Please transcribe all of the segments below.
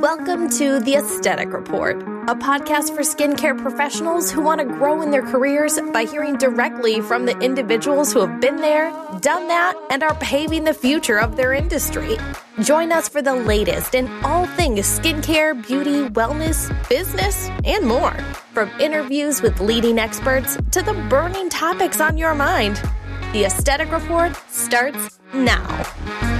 Welcome to The Aesthetic Report, a podcast for skincare professionals who want to grow in their careers by hearing directly from the individuals who have been there, done that, and are paving the future of their industry. Join us for the latest in all things skincare, beauty, wellness, business, and more. From interviews with leading experts to the burning topics on your mind. The Aesthetic Report starts now.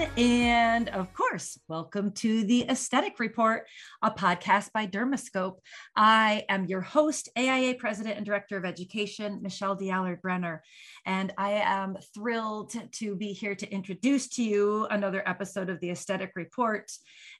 Everyone. And of course, welcome to the Aesthetic Report, a podcast by Dermascope. I am your host, AIA President and Director of Education, Michelle D'Allaird Brenner. And I am thrilled to be here to introduce to you another episode of the Aesthetic Report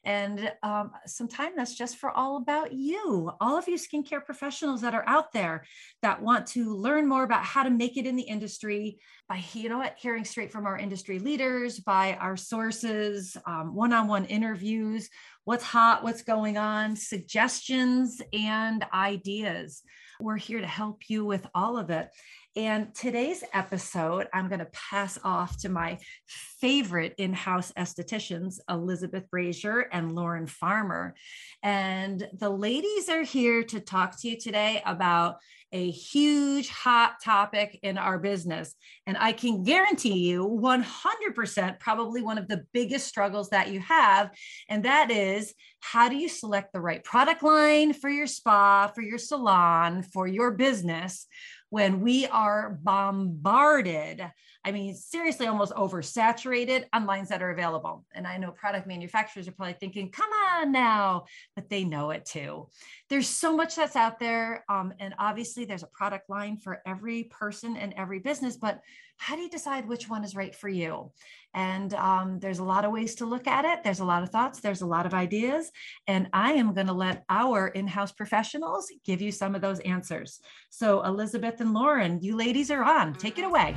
and um, some time that's just for all about you, all of you skincare professionals that are out there that want to learn more about how to make it in the industry by, you know what, hearing straight from our industry leaders, by our sources, one on one interviews, what's hot, what's going on, suggestions, and ideas. We're here to help you with all of it. And today's episode, I'm going to pass off to my favorite in house estheticians, Elizabeth Brasher and Lauren Farmer. And the ladies are here to talk to you today about a huge hot topic in our business. And I can guarantee you 100%, probably one of the biggest struggles that you have. And that is how do you select the right product line for your spa, for your salon, for your business? When we are bombarded, I mean, seriously, almost oversaturated on lines that are available. And I know product manufacturers are probably thinking, come on now, but they know it too. There's so much that's out there. Um, and obviously, there's a product line for every person and every business, but how do you decide which one is right for you? And um, there's a lot of ways to look at it. There's a lot of thoughts, there's a lot of ideas. And I am going to let our in house professionals give you some of those answers. So, Elizabeth and Lauren, you ladies are on. Take it away.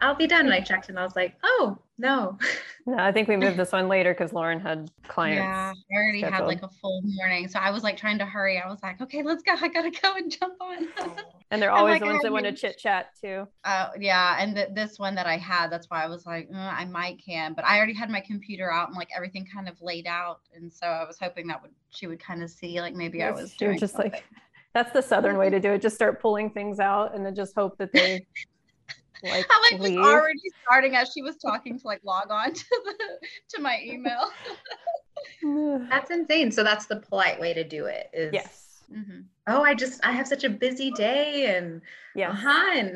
I'll be done. And I checked and I was like, oh, no. No, I think we moved this one later because Lauren had clients. Yeah, I already scheduled. had like a full morning. So I was like trying to hurry. I was like, okay, let's go. I got to go and jump on. and they're always like, the ones that want to chit chat too. Oh, uh, yeah. And th- this one that I had, that's why I was like, uh, I might can. But I already had my computer out and like everything kind of laid out. And so I was hoping that would she would kind of see like maybe yes, I was doing just something. like that's the southern way to do it. Just start pulling things out and then just hope that they like I like was already starting as she was talking to like log on to the to my email. that's insane. So that's the polite way to do it. Is yes. Mm-hmm. Oh, I just I have such a busy day and yeah, uh-huh.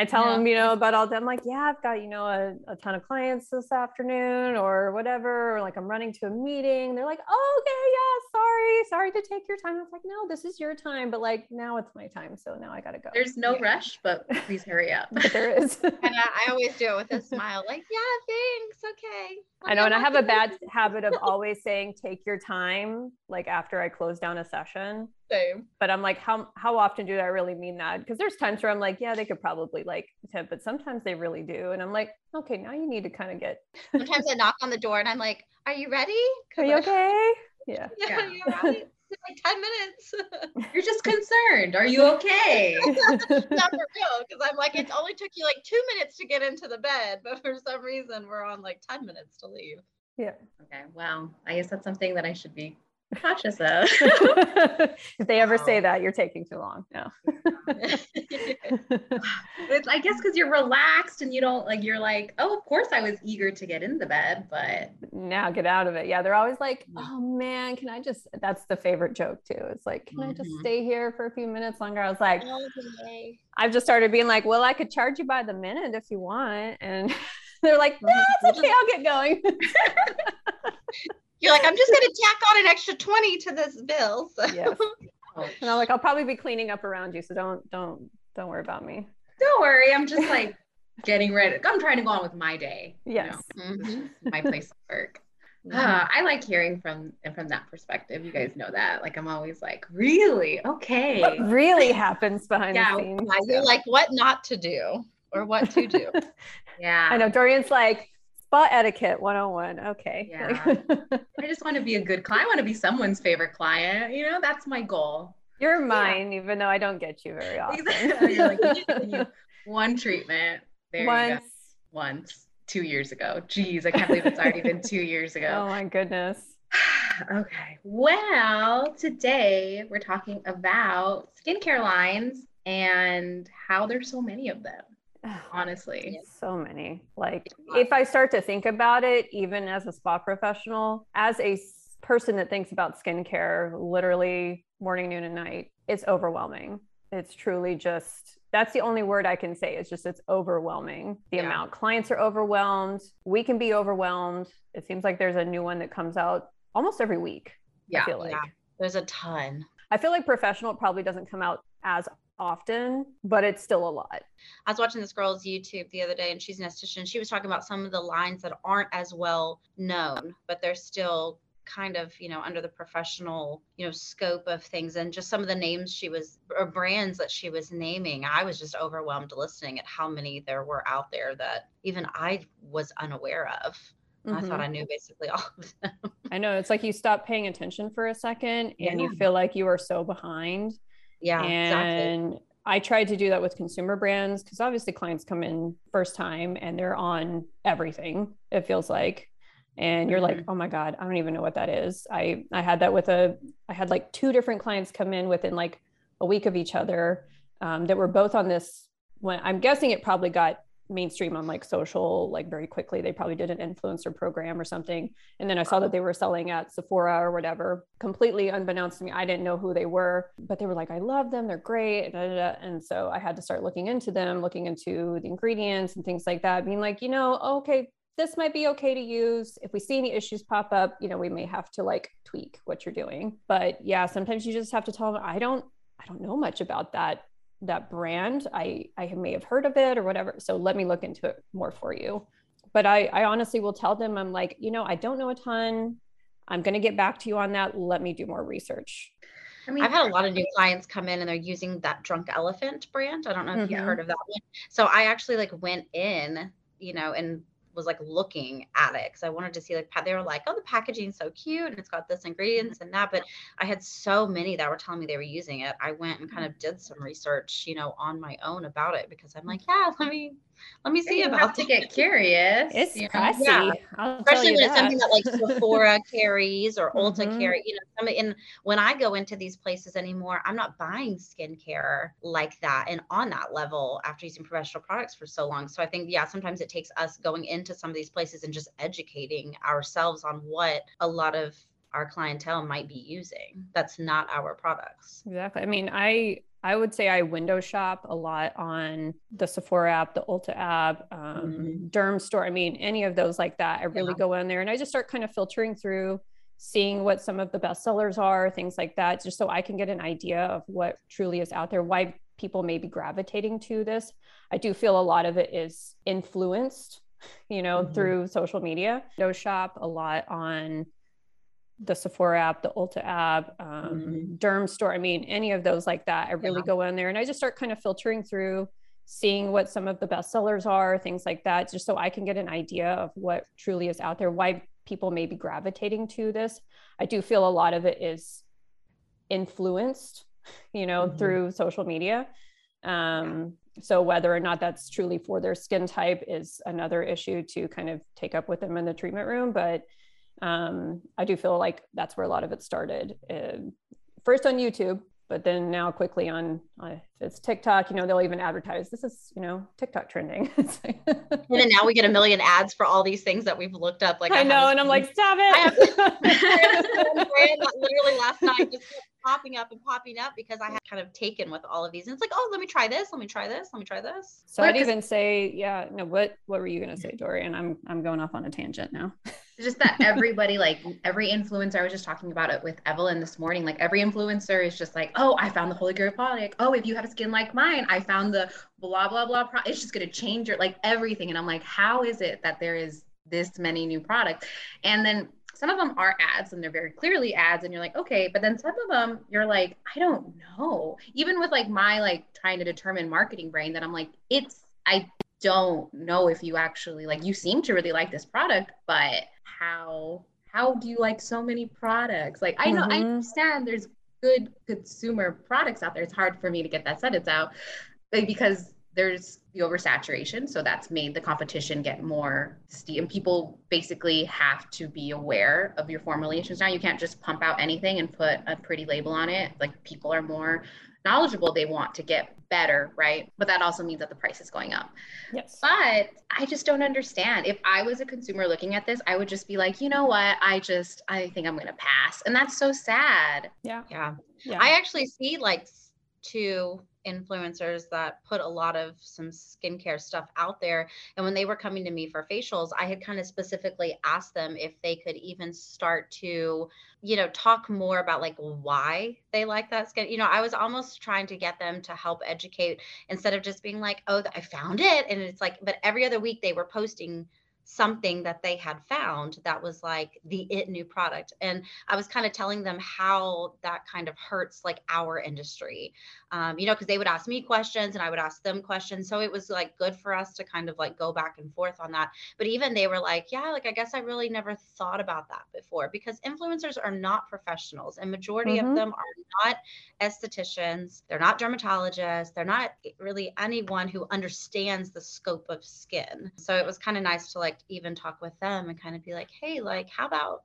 I tell yeah. them, you know, about all them, like, yeah, I've got, you know, a, a ton of clients this afternoon or whatever, or like I'm running to a meeting. They're like, oh, okay, yeah, sorry, sorry to take your time. I was like, no, this is your time, but like now it's my time. So now I got to go. There's no yeah. rush, but please hurry up. but there is. and I, I, always do it with a smile, like, yeah, thanks. Okay. I know. And I have a bad habit of always saying, take your time, like after I close down a session. Same. But I'm like, how how often do I really mean that? Because there's times where I'm like, yeah, they could probably like tip, but sometimes they really do. And I'm like, okay, now you need to kind of get sometimes I knock on the door and I'm like, Are you ready? Are you okay? Yeah. Yeah, you're right. like 10 minutes. You're just concerned. Are you okay? Not for real. Because I'm like, it only took you like two minutes to get into the bed, but for some reason we're on like 10 minutes to leave. Yeah. Okay. Well, I guess that's something that I should be cautious of. if they ever say that, you're taking too long. No. it's, I guess because you're relaxed and you don't like, you're like, oh, of course I was eager to get in the bed, but now get out of it. Yeah. They're always like, oh man, can I just, that's the favorite joke too. It's like, can mm-hmm. I just mm-hmm. stay here for a few minutes longer? I was like, okay. I've just started being like, well, I could charge you by the minute if you want. And they're like, nah, it's okay. I'll get going. You're like, I'm just going to tack on an extra 20 to this bill. So. Yes. And I'm like, I'll probably be cleaning up around you. So don't, don't, don't worry about me. Don't worry. I'm just like getting ready. I'm trying to go on with my day. Yes. You know? mm-hmm. My place of work. Uh, I like hearing from from that perspective. You guys know that. Like I'm always like, really? Okay. What really happens behind yeah, the scenes? You're like what not to do or what to do. yeah. I know Dorian's like, Spa etiquette 101. Okay. Yeah. I just want to be a good client. I want to be someone's favorite client. You know, that's my goal. You're mine, yeah. even though I don't get you very often. Exactly. Oh, you're like, one treatment. There Once. Once. Two years ago. Jeez, I can't believe it's already been two years ago. Oh my goodness. okay. Well, today we're talking about skincare lines and how there's so many of them honestly. So many. Like if i start to think about it even as a spa professional as a person that thinks about skincare literally morning noon and night it's overwhelming. It's truly just that's the only word i can say. It's just it's overwhelming. The yeah. amount clients are overwhelmed. We can be overwhelmed. It seems like there's a new one that comes out almost every week yeah, I feel like. Yeah. there's a ton. I feel like professional probably doesn't come out as often, but it's still a lot. I was watching this girl's YouTube the other day and she's an esthetician. She was talking about some of the lines that aren't as well known, but they're still kind of you know under the professional you know scope of things and just some of the names she was or brands that she was naming i was just overwhelmed listening at how many there were out there that even i was unaware of mm-hmm. i thought mm-hmm. i knew basically all of them i know it's like you stop paying attention for a second and yeah. you feel like you are so behind yeah. And exactly. I tried to do that with consumer brands because obviously clients come in first time and they're on everything, it feels like. And you're mm-hmm. like, oh my God, I don't even know what that is. I I had that with a I had like two different clients come in within like a week of each other um, that were both on this when I'm guessing it probably got mainstream on like social like very quickly. They probably did an influencer program or something. And then i saw that they were selling at sephora or whatever completely unbeknownst to me. I didn't know who they were but they were like i love them. They're great. And so i had to start looking into them looking into the ingredients and things like that being like you know okay this might be okay to use. If we see any issues pop up you know we may have to like tweak what you're doing. But yeah sometimes you just have to tell them i don't i don't know much about that that brand i i may have heard of it or whatever so let me look into it more for you but i i honestly will tell them i'm like you know i don't know a ton i'm going to get back to you on that let me do more research I mean, I've had a lot of new clients come in and they're using that Drunk Elephant brand. I don't know if mm-hmm. you heard of that one. So I actually like went in, you know, and was like looking at it because I wanted to see like they were like, oh, the packaging's so cute and it's got this ingredients and that. But I had so many that were telling me they were using it. I went and kind mm-hmm. of did some research, you know, on my own about it because I'm mm-hmm. like, yeah, let me let me see if I'll to get curious. It's you know? Yeah. Especially when it's something that like Sephora carries or Ulta mm-hmm. carry, you know, some and when I go into these places anymore, I'm not buying skincare like that and on that level after using professional products for so long. So I think, yeah, sometimes it takes us going into some of these places and just educating ourselves on what a lot of our clientele might be using. That's not our products. Exactly. I mean, I I would say I window shop a lot on the Sephora app, the Ulta app, um, mm-hmm. Dermstore. I mean, any of those like that. I really yeah. go in there and I just start kind of filtering through, seeing what some of the best sellers are, things like that, just so I can get an idea of what truly is out there, why people may be gravitating to this. I do feel a lot of it is influenced, you know, mm-hmm. through social media. Window shop a lot on the Sephora app, the Ulta app, um, mm-hmm. Dermstore. I mean, any of those like that. I really yeah. go in there and I just start kind of filtering through, seeing what some of the best sellers are, things like that, just so I can get an idea of what truly is out there, why people may be gravitating to this. I do feel a lot of it is influenced, you know, mm-hmm. through social media. Um, so whether or not that's truly for their skin type is another issue to kind of take up with them in the treatment room. But um, I do feel like that's where a lot of it started. Uh, first on YouTube, but then now quickly on uh, it's TikTok, you know, they'll even advertise this is, you know, TikTok trending. and then now we get a million ads for all these things that we've looked up. Like I, I know, and I'm like, stop it. I have, literally last night just popping up and popping up because I had kind of taken with all of these. And it's like, oh, let me try this, let me try this, let me try this. So I'd even say, yeah, no, what what were you gonna say, Dorian? I'm I'm going off on a tangent now. just that everybody, like every influencer, I was just talking about it with Evelyn this morning. Like every influencer is just like, oh, I found the Holy Grail product. Oh, if you have a skin like mine, I found the blah blah blah. Pro-. It's just gonna change your like everything. And I'm like, how is it that there is this many new products? And then some of them are ads and they're very clearly ads and you're like okay but then some of them you're like i don't know even with like my like trying to determine marketing brain that i'm like it's i don't know if you actually like you seem to really like this product, but how how do you like so many products? Like I know mm-hmm. I understand there's good consumer products out there. It's hard for me to get that sentence out because there's the oversaturation. So that's made the competition get more steep. And people basically have to be aware of your formulations now. You can't just pump out anything and put a pretty label on it. Like people are more knowledgeable. They want to get better, right? But that also means that the price is going up. Yes. But I just don't understand. If I was a consumer looking at this, I would just be like, you know what? I just, I think I'm going to pass. And that's so sad. Yeah. Yeah. yeah. I actually see like two influencers that put a lot of some skincare stuff out there. And when they were coming to me for facials, I had kind of specifically asked them if they could even start to, you know, talk more about like why they like that skin. You know, I was almost trying to get them to help educate instead of just being like, oh, I found it. And it's like, but every other week they were posting something that they had found that was like the it new product. And i was kind of telling them how that kind of hurts like our industry. Um, you know because they would ask me questions and i would ask them questions. So it was like good for us to kind of like go back and forth on that. But even they were like yeah like i guess i really never thought about that before. Because influencers are not professionals and majority mm-hmm. of them are not estheticians they're not dermatologists they're not really anyone who understands the scope of skin. So it was kind of nice to like even talk with them and kind of be like, hey, like, how about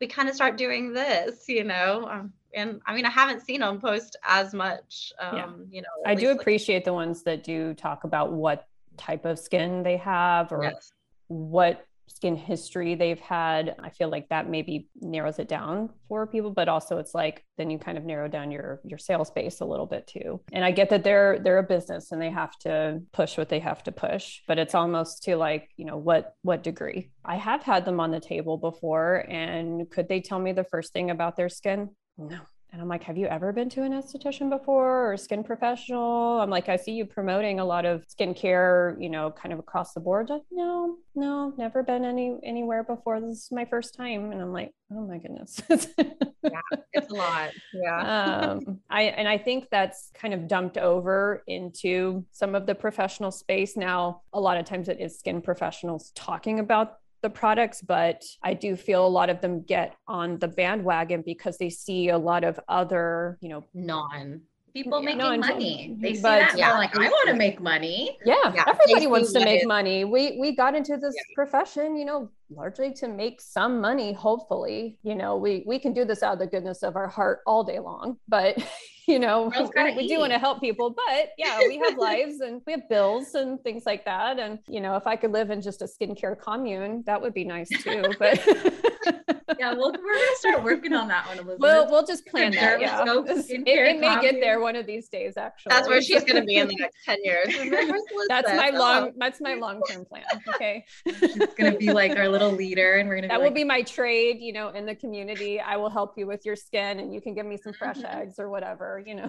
we kind of start doing this, you know? Um, and I mean, I haven't seen them post as much, um, yeah. you know. I do appreciate like- the ones that do talk about what type of skin they have or yes. what skin history they've had i feel like that maybe narrows it down for people but also it's like then you kind of narrow down your your sales base a little bit too. And i get that they're they're a business and they have to push what they have to push but it's almost to like you know what what degree? I have had them on the table before and could they tell me the first thing about their skin? No and I'm like, have you ever been to an esthetician before or skin professional? I'm like, I see you promoting a lot of skincare, you know, kind of across the board. Like, no, no, never been any anywhere before. This is my first time. And I'm like, oh my goodness. yeah, it's a lot. Yeah. um, I and I think that's kind of dumped over into some of the professional space. Now, a lot of times it is skin professionals talking about the products, but I do feel a lot of them get on the bandwagon because they see a lot of other, you know, non people making no, money. They see but, that yeah, like I want to make money. Yeah, yeah. everybody wants to make it. money. We we got into this yeah. profession, you know, largely to make some money. Hopefully, you know, we we can do this out of the goodness of our heart all day long, but you know, we, we do want to help people. But yeah, we have lives and we have bills and things like that. And you know, if I could live in just a skincare commune, that would be nice too. But yeah, well, we're gonna start working on that one, Elizabeth. We'll we'll just plan that. Yeah. It, it may get there one of these days. Actually, that's where she's gonna be in the next ten years. that's my long. That's my long term plan. Okay, she's gonna be like our little leader, and we're gonna. That will like, be my trade, you know, in the community. I will help you with your skin, and you can give me some fresh mm-hmm. eggs or whatever, you know.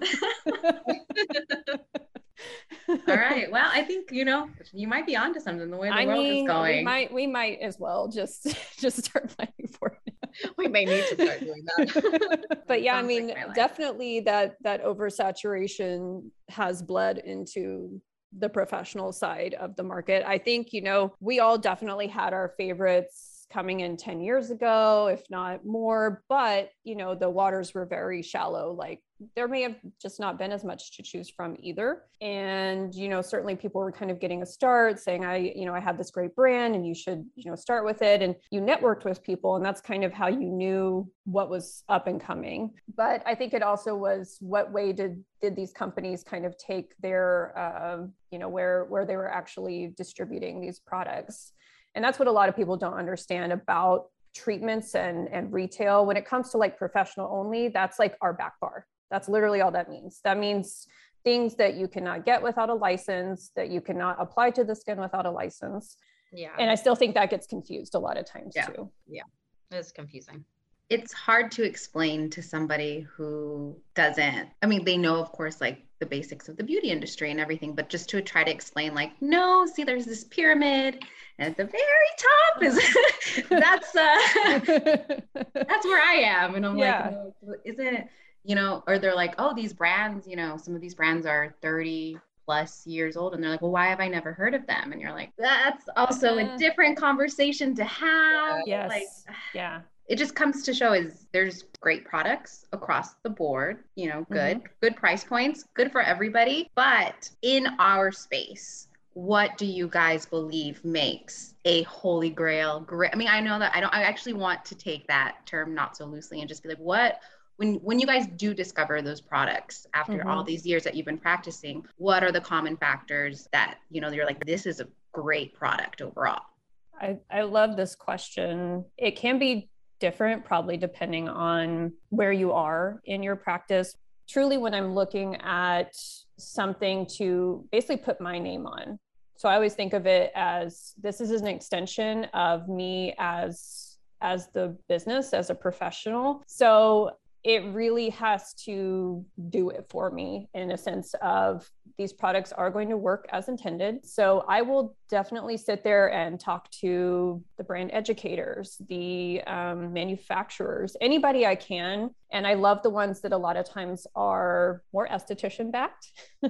All right. Well, I think you know you might be onto something the way the I world mean, is going. We might we might as well just just start planning for it. we may need to start doing that. but yeah, I mean, like definitely that that oversaturation has bled into the professional side of the market. I think, you know, we all definitely had our favorites coming in 10 years ago, if not more. But, you know, the waters were very shallow. Like there may have just not been as much to choose from either. And, you know, certainly people were kind of getting a start saying, I, you know, I have this great brand and you should, you know, start with it. And you networked with people. And that's kind of how you knew what was up and coming. But I think it also was what way did did these companies kind of take their uh, you know where where they were actually distributing these products and that's what a lot of people don't understand about treatments and, and retail. When it comes to like professional only, that's like our back bar. That's literally all that means. That means things that you cannot get without a license, that you cannot apply to the skin without a license. Yeah. And I still think that gets confused a lot of times yeah. too. Yeah. It's confusing it's hard to explain to somebody who doesn't i mean they know of course like the basics of the beauty industry and everything but just to try to explain like no see there's this pyramid and at the very top is that's uh that's where i am and i'm yeah. like isn't it, you know or they're like oh these brands you know some of these brands are 30 plus years old and they're like, well, why have I never heard of them? And you're like, that's also a different conversation to have. Yes. Like, yeah. It just comes to show is there's great products across the board, you know, good, mm-hmm. good price points, good for everybody. But in our space, what do you guys believe makes a holy grail great i mean i know that i don't i actually want to take that term not so loosely and just be like what when when you guys do discover those products after mm-hmm. all these years that you've been practicing what are the common factors that you know you're like this is a great product overall i i love this question it can be different probably depending on where you are in your practice truly when i'm looking at something to basically put my name on. So I always think of it as this is an extension of me as as the business as a professional. So it really has to do it for me in a sense of these products are going to work as intended. So I will definitely sit there and talk to the brand educators, the um, manufacturers, anybody I can. And I love the ones that a lot of times are more esthetician backed.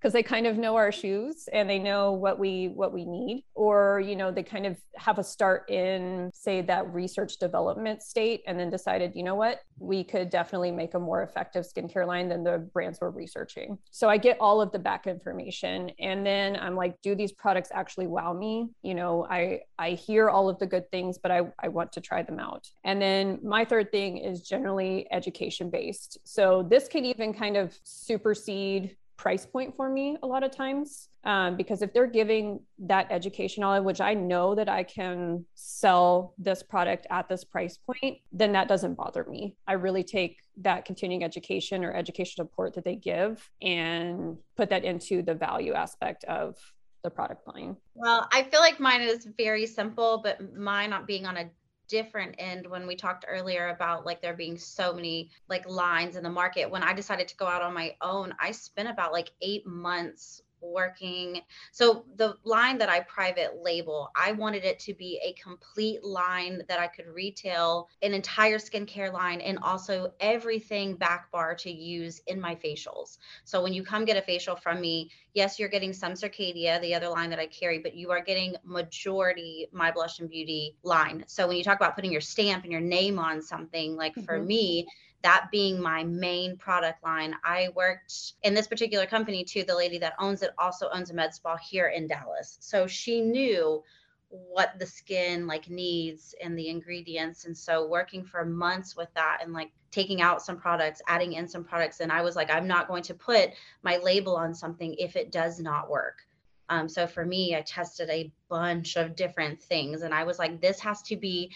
because they kind of know our shoes and they know what we what we need. Or you know they kind of have a start in say that research development state and then decided you know what? We could definitely make a more effective skincare line than the brands we're researching. So i get all of the back information and then i'm like do these products actually wow me? You know i i hear all of the good things but i i want to try them out. And then my third thing is generally education based so this can even kind of supersede price point for me a lot of times um, because if they're giving that education on which i know that i can sell this product at this price point then that doesn't bother me. I really take that continuing education or education support that they give and put that into the value aspect of the product line. Well i feel like mine is very simple but mine not being on a different end when we talked earlier about like there being so many like lines in the market when i decided to go out on my own i spent about like eight months working. So the line that I private label, I wanted it to be a complete line that I could retail an entire skincare line and also everything back bar to use in my facials. So when you come get a facial from me, yes, you're getting some Circadia, the other line that I carry, but you are getting majority my blush and beauty line. So when you talk about putting your stamp and your name on something, like mm-hmm. for me, that being my main product line. I worked in this particular company too. The lady that owns it also owns a med spa here in Dallas. So she knew what the skin like needs and the ingredients and so working for months with that and like taking out some products adding in some products and i was like i'm not going to put my label on something if it does not work. Um, so for me i tested a bunch of different things and i was like this has to be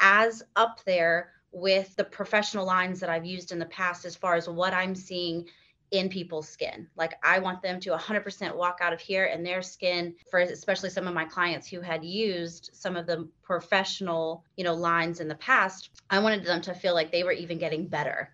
as up there with the professional lines that I've used in the past as far as what I'm seeing in people's skin. Like I want them to 100% walk out of here and their skin for especially some of my clients who had used some of the professional, you know, lines in the past. I wanted them to feel like they were even getting better.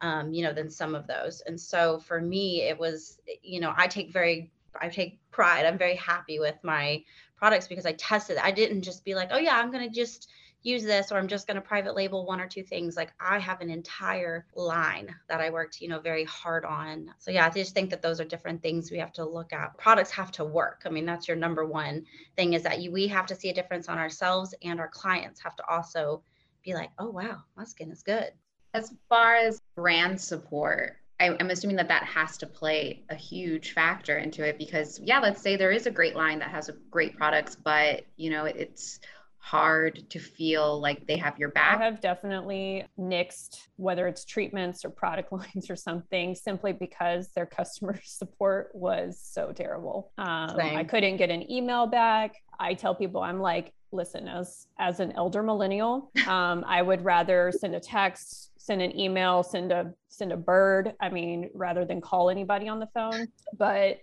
Um, you know, than some of those. And so for me, it was, you know, I take very, I take pride. I'm very happy with my products because I tested. I didn't just be like, oh yeah, I'm gonna just use this or I'm just going to private label one or two things. Like I have an entire line that I worked, you know, very hard on. So yeah, I just think that those are different things we have to look at. Products have to work. I mean, that's your number one thing is that you, we have to see a difference on ourselves and our clients have to also be like, oh wow, my skin is good. As far as brand support, I'm assuming that that has to play a huge factor into it because yeah, let's say there is a great line that has great products, but you know, it's hard to feel like they have your back? I have definitely nixed whether it's treatments or product lines or something simply because their customer support was so terrible. Um, I couldn't get an email back. I tell people, I'm like, listen, as as an elder millennial, um, I would rather send a text, send an email, send a send a bird. I mean, rather than call anybody on the phone. But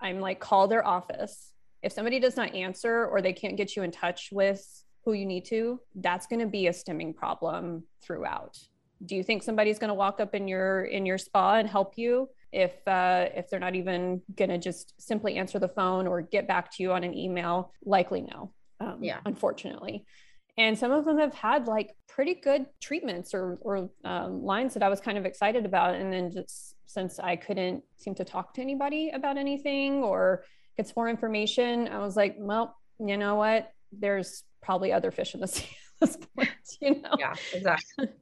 I'm like, call their office if somebody does not answer or they can't get you in touch with who you need to, that's going to be a stemming problem throughout. Do you think somebody's going to walk up in your in your spa and help you if uh, if they're not even going to just simply answer the phone or get back to you on an email? Likely no. Um, yeah, unfortunately. and some of them have had like pretty good treatments or, or um, lines that I was kind of excited about. And then just since I couldn't seem to talk to anybody about anything or get some more information, I was like, well, you know what? There's probably other fish in the sea at this point, you know? Yeah, exactly.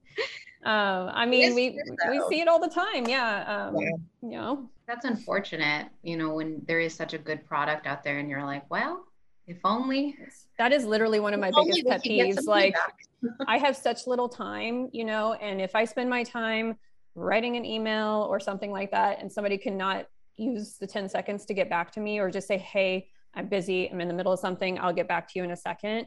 Um, I mean, we we see it all the time. Yeah. Um, yeah. You know, that's unfortunate. You know, when there is such a good product out there, and you're like, well, if only. That is literally one of my if biggest pet peeves. Like, I have such little time, you know, and if I spend my time writing an email or something like that, and somebody cannot use the 10 seconds to get back to me or just say, hey, I'm busy, I'm in the middle of something, I'll get back to you in a second.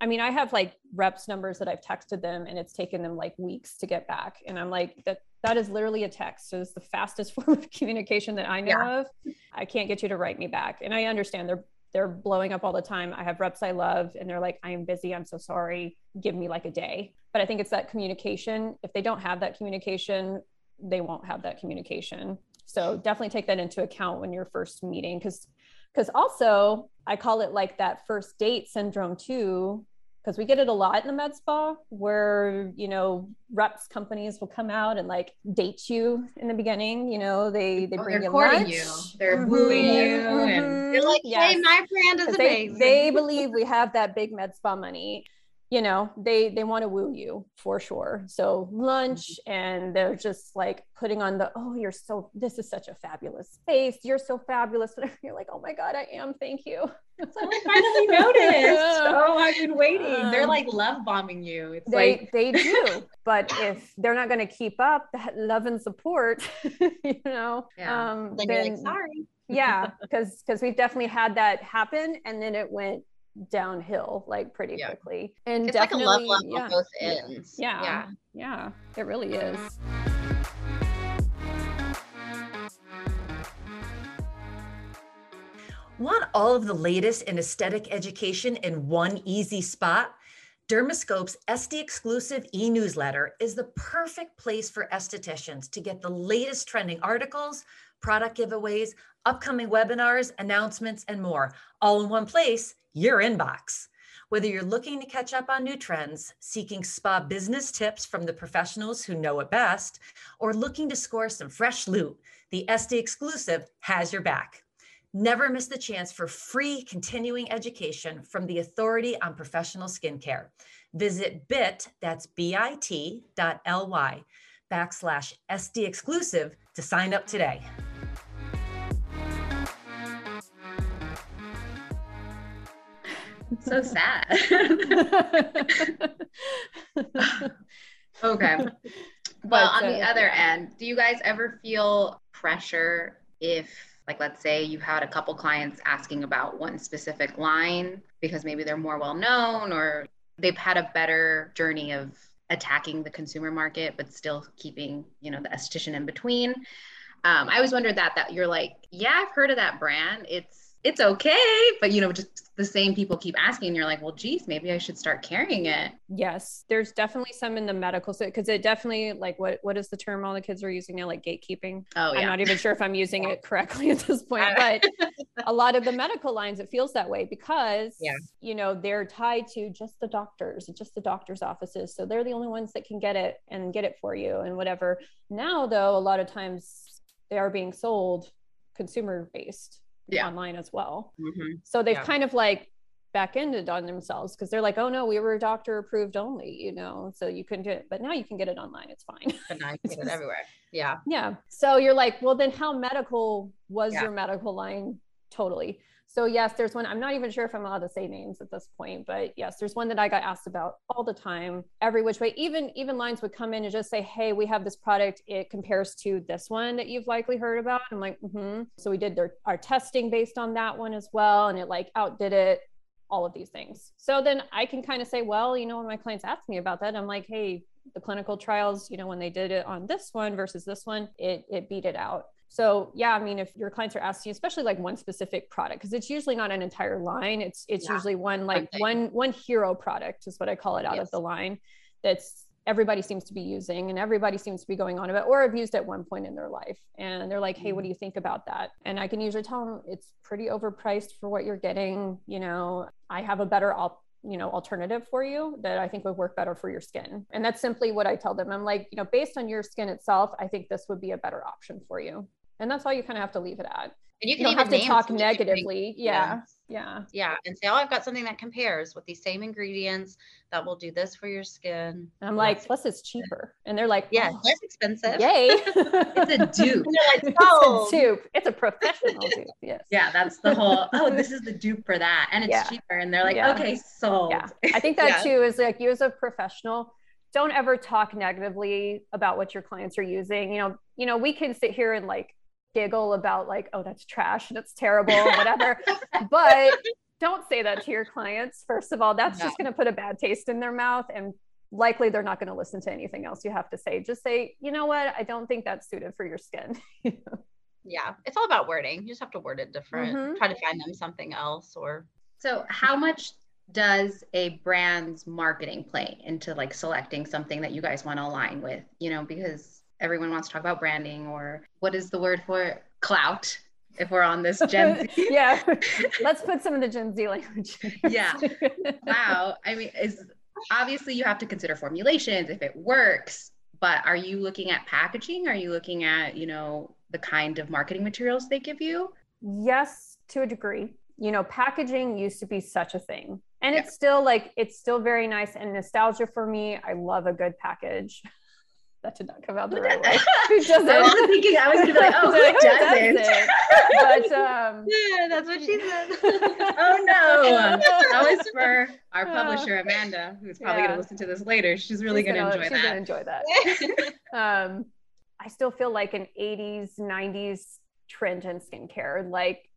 I mean, I have like reps numbers that I've texted them and it's taken them like weeks to get back. And I'm like, that that is literally a text. So it's the fastest form of communication that I know yeah. of. I can't get you to write me back. And I understand they're they're blowing up all the time. I have reps I love and they're like, I am busy. I'm so sorry. Give me like a day. But I think it's that communication. If they don't have that communication, they won't have that communication. So definitely take that into account when you're first meeting because because also I call it like that first date syndrome too because we get it a lot in the med spa where you know reps companies will come out and like date you in the beginning you know they they oh, bring you lunch you. they're mm-hmm. wooing you mm-hmm. and they're like yes. hey my brand is they, they believe we have that big med spa money you know they they want to woo you for sure. So lunch mm-hmm. and they're just like putting on the oh you're so this is such a fabulous space. You're so fabulous. And you're like oh my god i am. Thank you. So i finally noticed. Oh i've been waiting. Um, they're like love bombing you. It's they like they do. But if they're not going to keep up that love and support you know yeah. um then, then like, sorry. Yeah because because we've definitely had that happen and then it went downhill like pretty yeah. quickly. And it's definitely, like a love level yeah. both ends. Yeah. yeah. Yeah. It really is. Want all of the latest in aesthetic education in one easy spot? Dermascope's SD exclusive e newsletter is the perfect place for estheticians to get the latest trending articles, product giveaways, upcoming webinars, announcements, and more, all in one place your inbox. Whether you're looking to catch up on new trends, seeking spa business tips from the professionals who know it best, or looking to score some fresh loot, the SD exclusive has your back. Never miss the chance for free continuing education from the authority on professional skincare. Visit bit, that's bit.ly, backslash SD exclusive to sign up today. So sad. okay. Well, on the uh, other end, do you guys ever feel pressure if, like, let's say you had a couple clients asking about one specific line because maybe they're more well known or they've had a better journey of attacking the consumer market, but still keeping, you know, the esthetician in between? Um, I always wondered that, that you're like, yeah, I've heard of that brand. It's, it's okay. But you know, just the same people keep asking, and you're like, well, geez, maybe I should start carrying it. Yes, there's definitely some in the medical So because it definitely like what what is the term all the kids are using now, like gatekeeping. Oh, yeah. I'm not even sure if I'm using it correctly at this point, uh, but a lot of the medical lines, it feels that way because yeah. you know they're tied to just the doctors, just the doctors' offices, so they're the only ones that can get it and get it for you and whatever. Now, though, a lot of times they are being sold consumer based yeah. online as well. Mm-hmm. So they've yeah. kind of like back ended on themselves because they're like, oh no, we were doctor approved only, you know, so you couldn't do it, but now you can get it online. It's fine. But now you can get it everywhere. Yeah. Yeah. So you're like, well, then how medical was yeah. your medical line? Totally. So yes, there's one. I'm not even sure if I'm allowed to say names at this point, but yes, there's one that I got asked about all the time, every which way. Even even lines would come in and just say, "Hey, we have this product. It compares to this one that you've likely heard about." I'm like, mm "Hmm." So we did their our testing based on that one as well, and it like outdid it. All of these things. So then I can kind of say, well, you know, when my clients ask me about that, I'm like, hey, the clinical trials, you know, when they did it on this one versus this one, it it beat it out. So yeah, I mean, if your clients are asking, especially like one specific product, because it's usually not an entire line. It's it's yeah. usually one like one one hero product is what I call it out yes. of the line. That's everybody seems to be using and everybody seems to be going on about or have used at one point in their life. And they're like, hey, what mm-hmm. do you think about that? And I can usually tell them it's pretty overpriced for what you're getting. You know, I have a better op- you know alternative for you that i think would work better for your skin and that's simply what i tell them i'm like you know based on your skin itself i think this would be a better option for you and that's all you kind of have to leave it at. And you, you don't have to talk negatively. Yeah yeah. yeah. And say oh i've got something that compares with these same ingredients that will do this for your skin. And i'm like plus it's cheaper. And they're like yeah oh, less expensive. yay. It's a dupe. Like, oh. it's a dupe. It's a oh. professional dupe. Yes. Yeah that's the whole oh this is the dupe for that. And it's yeah. cheaper. And they're like yeah. okay sold. Yeah. I think that yeah. too is like you as a professional don't ever talk negatively about what your clients are using. You know you know we can sit here and like giggle about like, oh, that's trash and it's terrible, whatever. but don't say that to your clients. First of all, that's no. just going to put a bad taste in their mouth and likely they're not going to listen to anything else you have to say. Just say, you know what? I don't think that's suited for your skin. yeah. It's all about wording. You just have to word it different. Mm-hmm. Try to find them something else or so how much does a brand's marketing play into like selecting something that you guys want to align with you know because everyone wants to talk about branding or what is the word for it? clout if we're on this Gen Z. yeah. Let's put some of the Gen Z language. yeah. Wow. I mean, is obviously you have to consider formulations if it works, but are you looking at packaging? Are you looking at, you know, the kind of marketing materials they give you? Yes, to a degree. You know, packaging used to be such a thing. And yeah. it's still like it's still very nice and nostalgia for me. I love a good package that did not come out the right way. Who doesn't? I was thinking I was gonna be like, oh, who, who doesn't? doesn't? But um, yeah, that's what she said. oh no, that was for our publisher Amanda, who's probably yeah. gonna listen to this later. She's really she's gonna, gonna, enjoy she's that. Gonna enjoy that. um, I still feel like an '80s, '90s trend in skincare. Like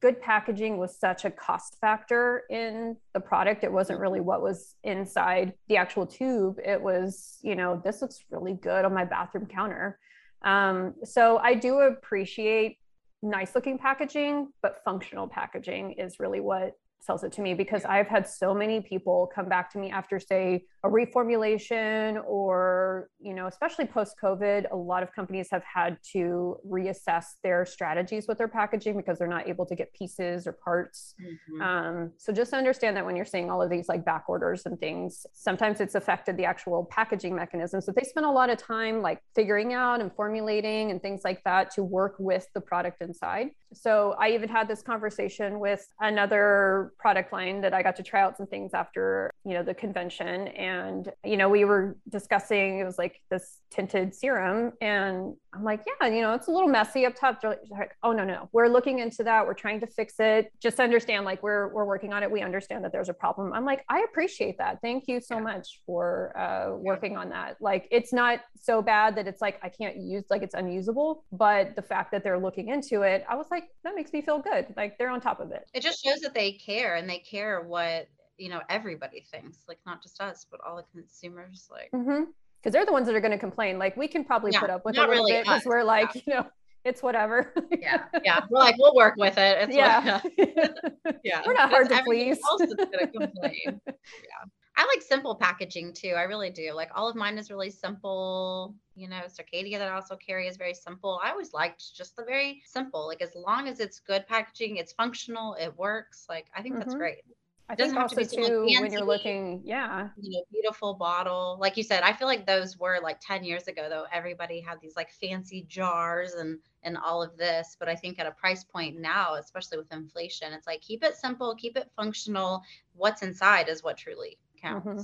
good packaging was such a cost factor in the product. It wasn't really what was inside the actual tube. It was, you know, this looks really good on my bathroom counter. Um, so I do appreciate nice looking packaging, but functional packaging is really what sells it to me because I've had so many people come back to me after, say, a reformulation or, you know, especially post COVID, a lot of companies have had to reassess their strategies with their packaging because they're not able to get pieces or parts. Mm-hmm. Um, so just understand that when you're seeing all of these like back orders and things, sometimes it's affected the actual packaging mechanism. So they spend a lot of time like figuring out and formulating and things like that to work with the product inside. So I even had this conversation with another product line that I got to try out some things after, you know, the convention. And, you know, we were discussing, it was like this tinted serum. And I'm like, yeah, you know, it's a little messy up top. They're like, oh, no, no, we're looking into that. We're trying to fix it. Just understand, like, we're, we're working on it. We understand that there's a problem. I'm like, I appreciate that. Thank you so yeah. much for uh, working on that. Like, it's not so bad that it's like, I can't use, like, it's unusable. But the fact that they're looking into it, I was like, that makes me feel good. Like, they're on top of it. It just shows that they care and they care what you know everybody thinks like not just us but all the consumers like mm-hmm because they're the ones that are going to complain. Like we can probably yeah, put up with a little really bit because we're like, yeah. you know, it's whatever. yeah, yeah. We're like, we'll work with it. It's yeah, like, yeah. We're not hard to please. Else is gonna complain. yeah. I like simple packaging too. I really do. Like all of mine is really simple. You know, Circadia that I also carry is very simple. I always liked just the very simple. Like as long as it's good packaging, it's functional, it works. Like I think mm-hmm. that's great. I think also to too fancy, when you're looking, yeah, you know, beautiful bottle. Like you said, I feel like those were like 10 years ago though. Everybody had these like fancy jars and and all of this. But I think at a price point now, especially with inflation, it's like keep it simple, keep it functional. What's inside is what truly counts. Mm-hmm.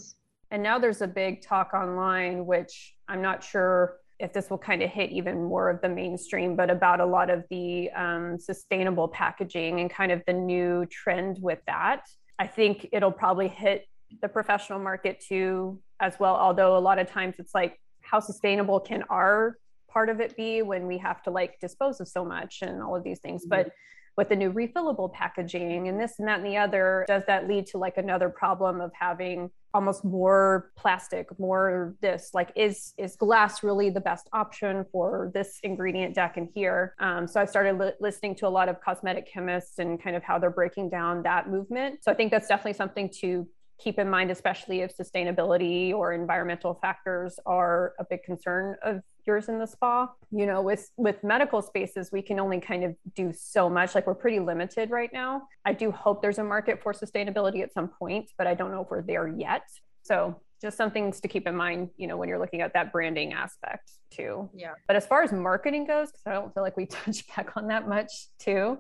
And now there's a big talk online, which I'm not sure if this will kind of hit even more of the mainstream, but about a lot of the um, sustainable packaging and kind of the new trend with that. I think it'll probably hit the professional market too as well. Although a lot of times it's like, how sustainable can our part of it be when we have to like dispose of so much and all of these things? Mm-hmm. But with the new refillable packaging and this and that and the other, does that lead to like another problem of having almost more plastic, more this? Like, is is glass really the best option for this ingredient deck in here? Um, so I started li- listening to a lot of cosmetic chemists and kind of how they're breaking down that movement. So I think that's definitely something to keep in mind, especially if sustainability or environmental factors are a big concern of yours in the spa. You know, with with medical spaces, we can only kind of do so much. Like we're pretty limited right now. I do hope there's a market for sustainability at some point, but I don't know if we're there yet. So just some things to keep in mind, you know, when you're looking at that branding aspect too. Yeah. But as far as marketing goes, because I don't feel like we touch back on that much too,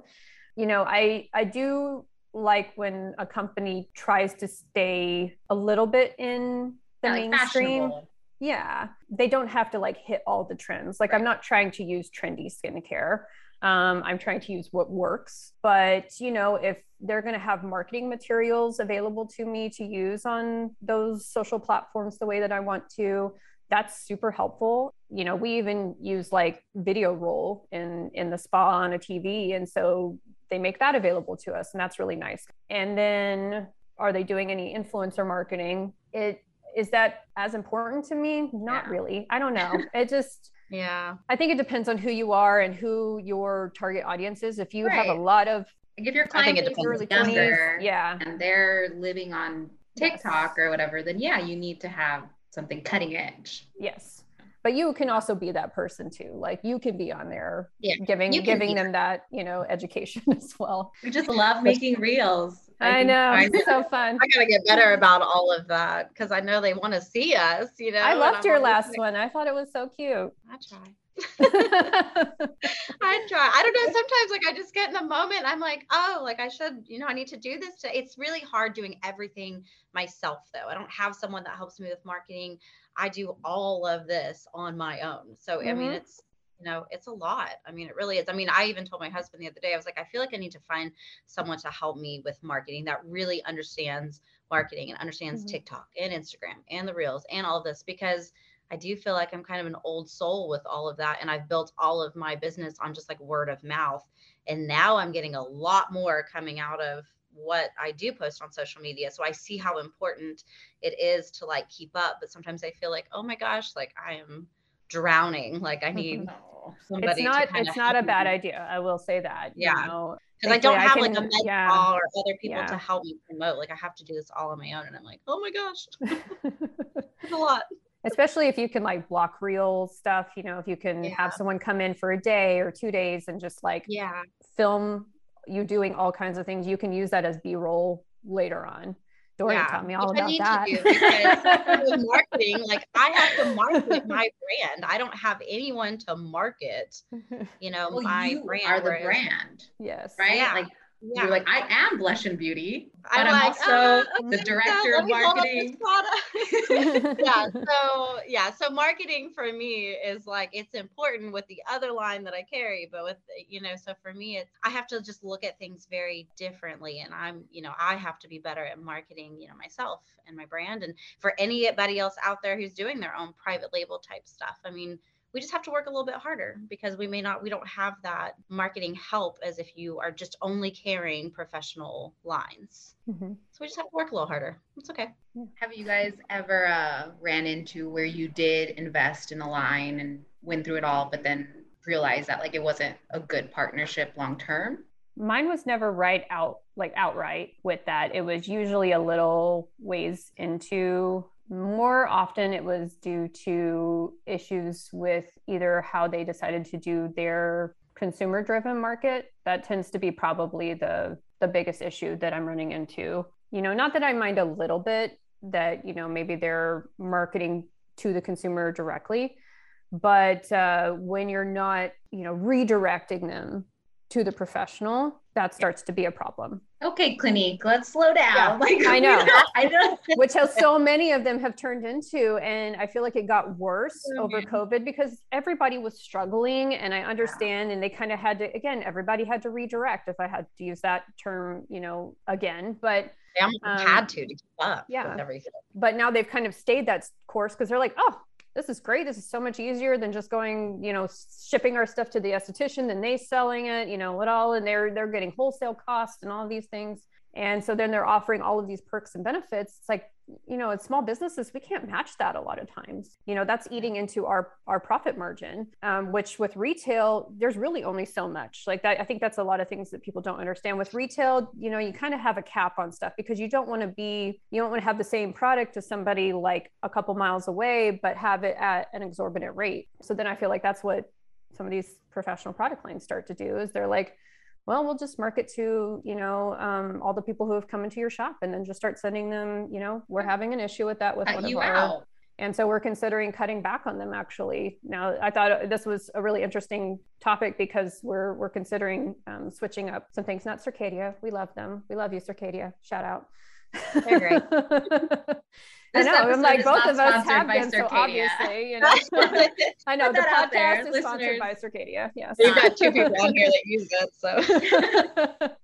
you know, I I do like when a company tries to stay a little bit in the yeah, mainstream. Like yeah, they don't have to like hit all the trends. Like right. I'm not trying to use trendy skincare. Um, I'm trying to use what works. But you know, if they're going to have marketing materials available to me to use on those social platforms the way that I want to, that's super helpful. You know, we even use like video roll in in the spa on a TV, and so they make that available to us, and that's really nice. And then, are they doing any influencer marketing? It is that as important to me? Not yeah. really. I don't know. It just yeah. I think it depends on who you are and who your target audience is. If you right. have a lot of if your client is really younger, 20s, yeah, and they're living on TikTok yes. or whatever, then yeah, you need to have something cutting edge. Yes. But you can also be that person too. Like you can be on there yeah, giving giving them that, you know, education as well. We just love making reels. I, I know. It's so fun. I gotta get better about all of that because I know they want to see us, you know. I loved your last one. I thought it was so cute. I try. I try. I don't know. Sometimes like I just get in the moment. I'm like, oh, like I should, you know, I need to do this. To, it's really hard doing everything myself though. I don't have someone that helps me with marketing. I do all of this on my own. So mm-hmm. I mean, mm-hmm. it's you know, it's a lot. I mean, it really is. I mean, I even told my husband the other day, I was like, I feel like I need to find someone to help me with marketing that really understands marketing and understands mm-hmm. TikTok and Instagram and the reels and all this because I do feel like I'm kind of an old soul with all of that. And I've built all of my business on just like word of mouth. And now I'm getting a lot more coming out of what I do post on social media. So I see how important it is to like keep up. But sometimes I feel like, oh my gosh, like I am drowning. Like I need somebody. It's not. it's not a bad me. idea. I will say that. Yeah. because I don't have I can, like a mentor yeah. or other people yeah. to help me promote. Like I have to do this all on my own, and I'm like, oh my gosh, it's a lot especially if you can like block reel stuff you know if you can yeah. have someone come in for a day or two days and just like yeah film you doing all kinds of things you can use that as b-roll later on Dory yeah, taught me all about that. marketing, like I have to market my brand. I don't have anyone to market, you know, well, my you brand. Are the brand. Yes. Right? Yeah. Like yeah. you're like, I am Blush and Beauty, but I'm, I'm like, also uh, the director of marketing. yeah. So yeah. So marketing for me is like it's important with the other line that I carry, but with you know, so for me it's I have to just look at things very differently. And I'm, you know, I have to be better at marketing, you know, myself and my brand. And for anybody else out there who's doing their own private label type stuff, I mean, we just have to work a little bit harder because we may not we don't have that marketing help as if you are just only carrying professional lines. Mm-hmm. so we just have to work a little harder. It's okay. Have you guys ever uh, ran into where you did invest in a line and went through it all but then realized that like it wasn't a good partnership long term mine was never right out like outright with that. It was usually a little ways into more often, it was due to issues with either how they decided to do their consumer driven market. That tends to be probably the, the biggest issue that I'm running into. You know, not that I mind a little bit that, you know, maybe they're marketing to the consumer directly, but uh, when you're not, you know, redirecting them to the professional, that starts to be a problem. Okay, Clinique, let's slow down. Yeah, like I know, I know, which has so many of them have turned into, and I feel like it got worse mm-hmm. over COVID because everybody was struggling, and I understand, yeah. and they kind of had to again, everybody had to redirect, if I had to use that term, you know, again, but. They um, had to to keep up yeah. with everything. But now they've kind of stayed that course because they're like, oh, this is great. This is so much easier than just going, you know, shipping our stuff to the esthetician, then they selling it, you know, what all, and they're they're getting wholesale costs and all these things. And so then they're offering all of these perks and benefits. It's like you know, in small businesses, we can't match that a lot of times. You know, that's eating into our our profit margin, um, which with retail, there's really only so much. Like that, I think that's a lot of things that people don't understand. With retail, you know, you kind of have a cap on stuff because you don't want to be, you don't want to have the same product as somebody like a couple miles away, but have it at an exorbitant rate. So then I feel like that's what some of these professional product lines start to do is they're like well we'll just market to you know um, all the people who have come into your shop and then just start sending them you know we're having an issue with that with Cut one of our out. and so we're considering cutting back on them actually. Now i thought this was a really interesting topic because we're we're considering um, switching up some things not circadia. We love them. We love you circadia. Shout out They're great. I know. I'm like both of us have been, so obviously, you know. I know the out there, podcast is sponsored by Circadia. Yes. We've got two people on here that use that.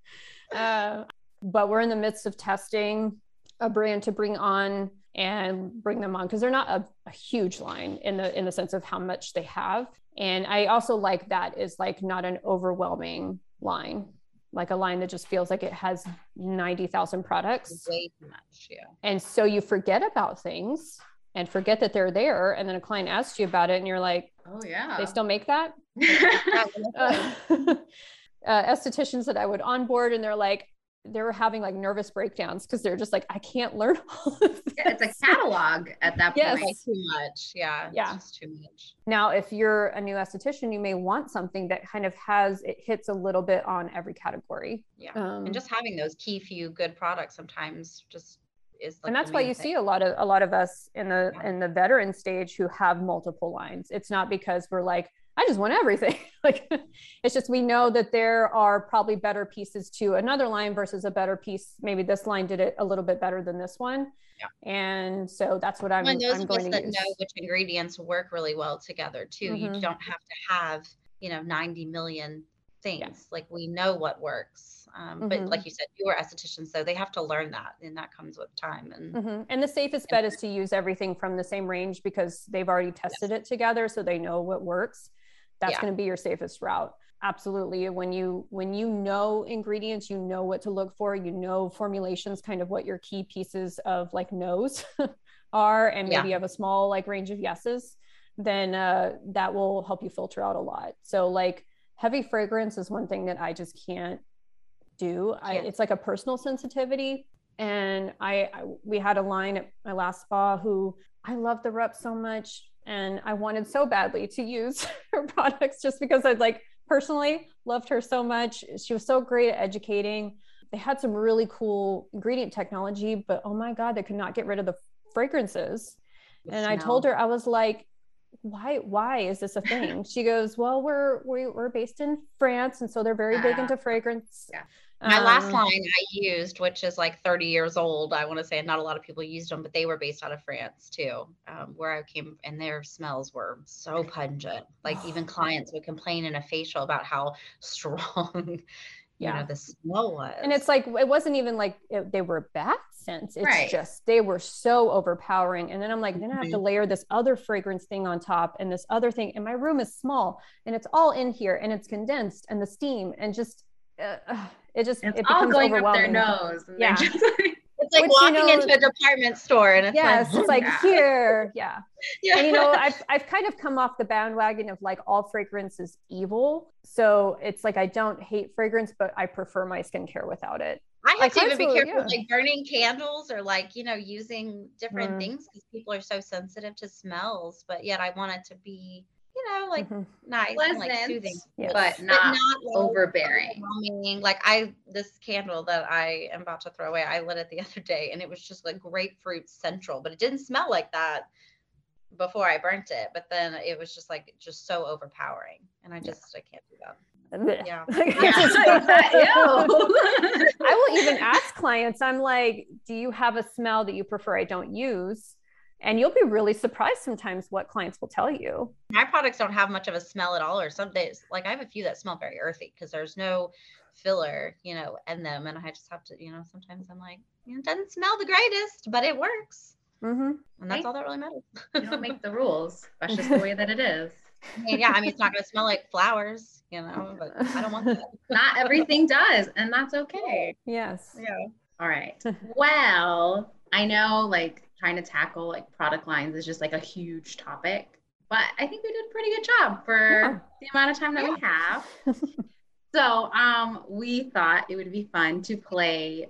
So uh, but we're in the midst of testing a brand to bring on and bring them on because they're not a, a huge line in the in the sense of how much they have. And I also like that is like not an overwhelming line, like a line that just feels like it has 90,000 products. way too much. Yeah. And so you forget about things and forget that they're there. And then a client asks you about it and you're like, oh yeah. they still make that? Uh, uh, estheticians that I would onboard, and they're like, they were having like nervous breakdowns because they're just like, I can't learn all of this. Yeah, it's a catalog at that Yes. point. way too much. Yeah. it's Yeah. just too much. Now, if you're a new esthetician, you may want something that kind of has it hits a little bit on every category. Yeah. Um, and just having those key few good products sometimes just is like and that's why you thing. see a lot of a lot of us in the Yeah. in the veteran stage who have multiple lines. It's not because we're like, I just want everything. like it's just we know that there are probably better pieces to another line versus a better piece. Maybe this line did it a little bit better than this one. Yeah. And so that's what I'm, and those I'm of us going to that use. know which ingredients work really well together too. You Mhm. don't have to have, you know, 90 million things. Like we know what works. Um, But Mhm. like you said, you are estheticians, so they have to learn that, and that comes with time. And Mhm. And the safest bet is to use everything from the same range because they've already tested it together, so they know what works. That's Yeah. going to be your safest route. Absolutely. When you when you know ingredients, you know what to look for. You know formulations, kind of what your key pieces of like no's are, and Yeah. maybe you have a small like range of yeses. Then uh, that will help you filter out a lot. So like heavy fragrance is one thing that I just can't do. I, it's like a personal sensitivity. And I, I, we had a line at my last spa who I love the rep so much, and I wanted so badly to use her products just because I'd like personally loved her so much. She was so great at educating. They had some really cool ingredient technology, but oh my god, they could not get rid of the fragrances. the And I told her I was like, why why is this a thing? she goes, well, we're we, we're based in France, and so they're very big Ah, into fragrance. yeah. My last Um, line I used, which is like 30 years old, I want to say, and not a lot of people used them, but they were based out of France too, um, where I came, and their smells were so pungent. Like even clients would complain in a facial about how strong, you Yeah. know, the smell was. and it's like it wasn't even like it, they were bad scents it's Right. just they were so overpowering and then i'm like then i have to Mm-hmm. layer this other fragrance thing on top and this other thing and my room is small and it's all in here and it's condensed and the steam and just uh, it just It's it all going up their nose. Yeah. like, it's like which, you walking know- into a department store, and it's yes like, it's like Yeah. here yeah yeah. and you know i've i've kind of come off the bandwagon of like all fragrance is evil so it's like i don't hate fragrance but i prefer my skincare without it I have to even be careful, yeah. like burning candles or like you know using different Mm. things because people are so sensitive to smells. But yet I want it to be, you know, like Mhm. nice and like soothing, Yes. but but not like, overbearing. overwhelming. Like I, this candle that I am about to throw away, I lit it the other day, and it was just like grapefruit central, but it didn't smell like that before I burnt it. But then it was just like just so overpowering, and I just I can't do that. Yeah. Like, Yeah. I just- Ew. I will even ask clients, I'm like, do you have a smell that you prefer I don't use? And you'll be really surprised sometimes what clients will tell you. my products don't have much of a smell at all or some days like i have a few that smell very earthy because there's no filler you know in them and i just have to you know sometimes i'm like it doesn't smell the greatest but it works Mm-hmm. and that's Right. all that really matters you don't make the rules. That's just the way that it is. I mean, yeah i mean it's not going to smell like flowers you know but i don't want that Not everything does, and that's okay. Yes. yeah All right. Well, I know like trying to tackle like product lines is just like a huge topic, but I think we did a pretty good job for yeah. the amount of time that we have. so um, we thought it would be fun to play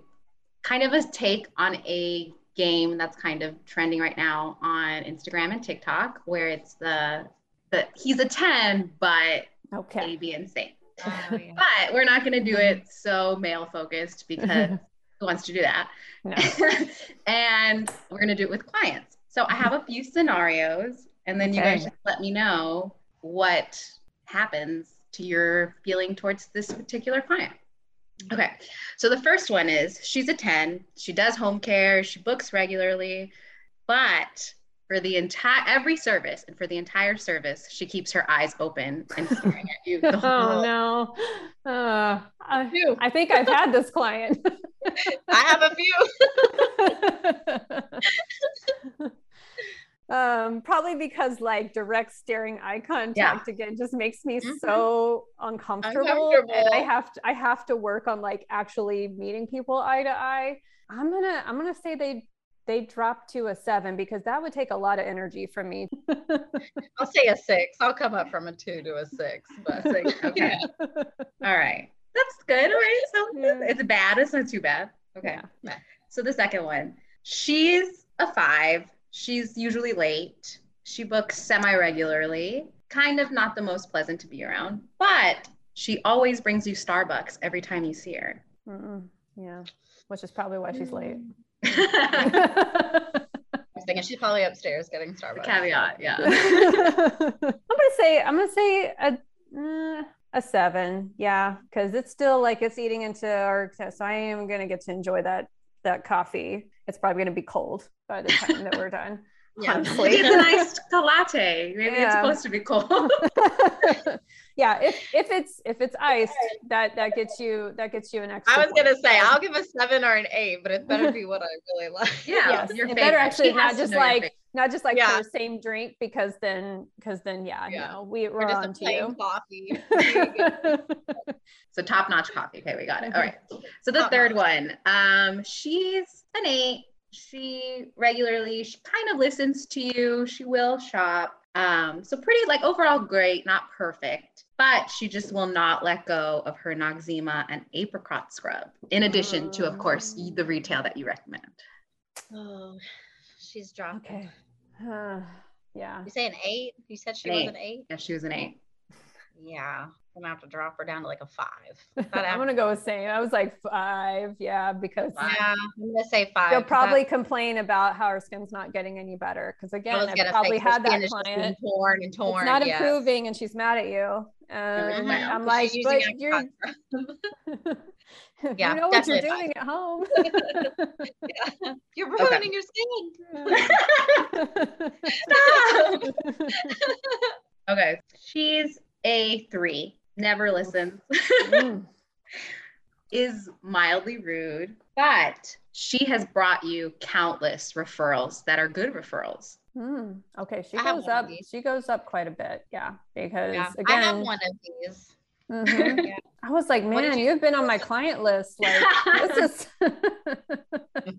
kind of a take on a game that's kind of trending right now on Instagram and TikTok, where it's the the he's a 10, but okay. A, B, and C. Oh, yeah. but we're not going to do it so male focused because who wants to do that? No. and we're going to do it with clients. So I have a few scenarios, and then okay. you guys just let me know what happens to your feeling towards this particular client. Okay, so the first one is she's a 10. She does home care, she books regularly, but for the entire every service and for the entire service, she keeps her eyes open and staring at you. oh no. Uh, I, I think I've had this client. I have a few. um probably because like direct staring eye contact yeah. again just makes me mm-hmm. so uncomfortable, uncomfortable, and i have to i have to work on like actually meeting people eye to eye i'm gonna i'm gonna say they they drop to a seven because that would take a lot of energy from me. I'll say a six. I'll come up from a two to a six but six, okay. All right. That's good all right? So yeah. it's bad. It's not too bad. Okay. Yeah. so the second one. She's a five. She's usually late. She books semi regularly, kind of not the most pleasant to be around, but she always brings you Starbucks every time you see her. Mm-mm. Yeah, which is probably why she's late. Mm. I was thinking she's probably upstairs getting Starbucks. The caveat, yeah. I'm gonna say I'm gonna say a uh, a seven, yeah, because it's still like it's eating into our. So I am gonna get to enjoy that that coffee. It's probably gonna be cold by the time that we're done. Yeah, honestly. it's a nice latte. Maybe yeah. it's supposed to be cold. yeah, if if it's if it's iced, that that gets you that gets you an extra. I was gonna say I'll give a seven or an eight, but it better be what I really like. Yeah, yes, your it better actually not just like not just like yeah. the same drink because then because then yeah, yeah. no, we we're, we're on to you. Coffee. so top notch coffee. Okay, we got it. All right. So the top third notch. one, um, she's an eight she regularly she kind of listens to you. She will shop. Um so pretty like overall great not perfect but she just will not let go of her noxzema and apricot scrub in addition to of course the retail that you recommend. Oh she's dropping. Okay. Uh, yeah. You say an eight? You said she an was eight. an eight? Yeah she was an eight. Yeah I'm gonna have to drop her down to like a five. I'm gonna go with same. I was like five, yeah, because yeah, I'm gonna say five. She'll probably complain about how her skin's not getting any better. Because again, I've probably had that client torn and torn. It's not yes. improving, and she's mad at you. And mm-hmm. I'm like, but you're. yeah, you know what you're doing at home. yeah. You're ruining okay. your skin. Stop. okay, she's a three never listens, mm. is mildly rude, but she has brought you countless referrals that are good referrals. Mm. Okay, she I goes up. She goes up quite a bit, yeah. Because yeah, again, I have one of these. Mm-hmm. yeah. I was like, man, you have been on my client list. Like, this is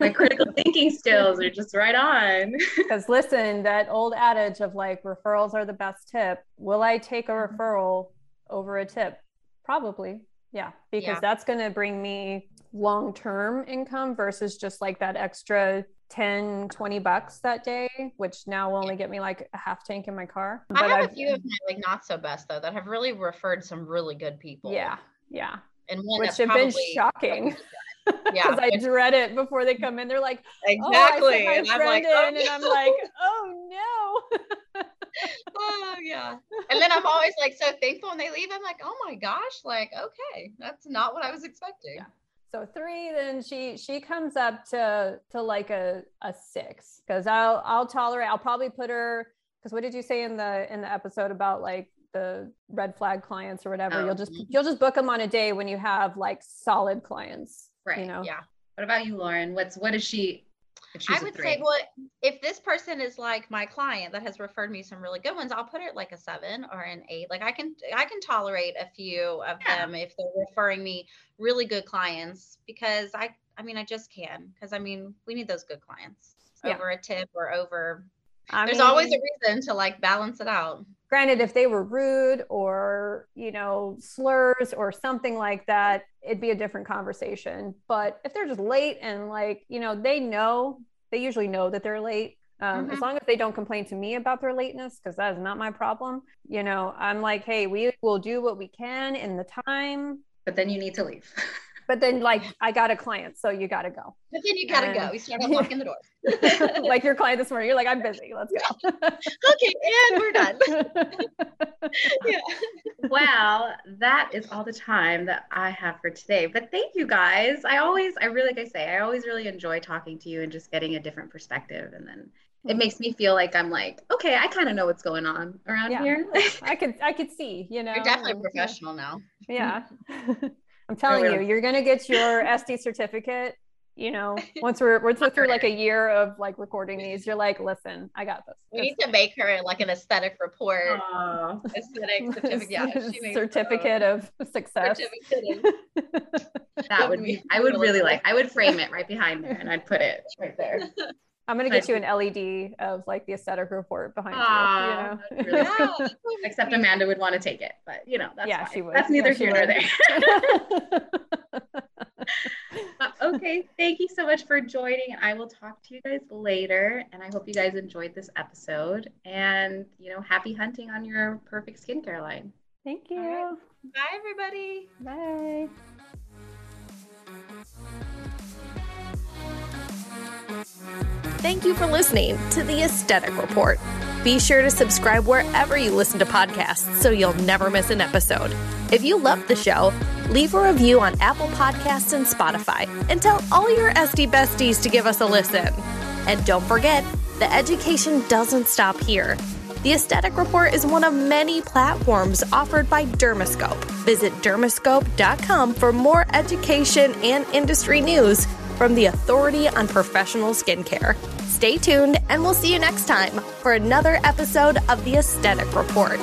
my critical thinking skills are just right on. Because listen, that old adage of like referrals are the best tip. Will I take a mm-hmm. referral over a tip? Probably. Yeah, because yeah. that's going to bring me long term income versus just like that extra 10 20 bucks that day which now will only get me like a half tank in my car. But i have I've, a few of my like not so best though that have really referred some really good people. Yeah yeah. And which have been shocking. yeah. Because i dread it before they come in. They're like oh, exactly. oh, and i'm like oh, no. and i'm like oh no. Oh yeah. And then i'm always like so thankful when they leave. I'm like oh my gosh like okay. That's not what i was expecting. Yeah so three then she she comes up to to like a a six because i'll i'll tolerate i'll probably put her because what did you say in the in the episode about like the red flag clients or whatever? Oh. you'll just mm. you'll just book them on a day when you have like solid clients right you know? yeah. What about you lauren? What's what is she I would say, well, if this person is like my client that has referred me some really good ones, I'll put it like a seven or an eight. Like I can, I can tolerate a few of yeah. them if they're referring me really good clients because I, I mean, I just can because I mean, we need those good clients yeah. over a tip or over. I there's mean, always a reason to like balance it out. Granted, if they were rude or you know slurs or something like that, it'd be a different conversation. But if they're just late and like you know they know they usually know that they're late. Um, mm-hmm. As long as they don't complain to me about their lateness, because that is not my problem. You know, I'm like, hey, we will do what we can in the time. But then you need to leave. but then like I got a client, so you got to go. But then you got to go. We start unlocking the door. like your client this morning, you're like, I'm busy. Let's go. okay, and we're done. yeah. Wow, that is all the time that I have for today. But thank you guys. I always, I really, like I say, I always really enjoy talking to you and just getting a different perspective, and then it makes me feel like I'm like, okay, I kind of know what's going on around yeah. here. I could I could see, you know. You're definitely uh, professional now. Yeah. I'm telling you, you're gonna get your SD certificate. You know, once we're once we're through like a year of like recording these, you're like, listen, I got this. We need to make her like an aesthetic report. Uh, aesthetic certificate. Yeah, certificate of success. Certificate that would be. I would really like. I would frame it right behind there, and I'd put it right there. I'm gonna get you an LED of like the aesthetic report behind Aww, you. you know? really Except Amanda would want to take it, but you know, that's yeah, fine. she would. That's neither yeah, here nor there. uh, okay, thank you so much for joining. and I will talk to you guys later, and I hope you guys enjoyed this episode. And you know, happy hunting on your perfect skincare line. Thank you. Right. Bye, everybody. Bye. Thank you for listening to the Aesthetic Report. Be sure to subscribe wherever you listen to podcasts so you'll never miss an episode. If you love the show, leave a review on Apple Podcasts and Spotify and tell all your SD besties to give us a listen. And don't forget, the education doesn't stop here. The Aesthetic Report is one of many platforms offered by Dermascope. Visit dermascope.com for more education and industry news from the authority on professional skincare. Stay tuned, and we'll see you next time for another episode of the Aesthetic Report.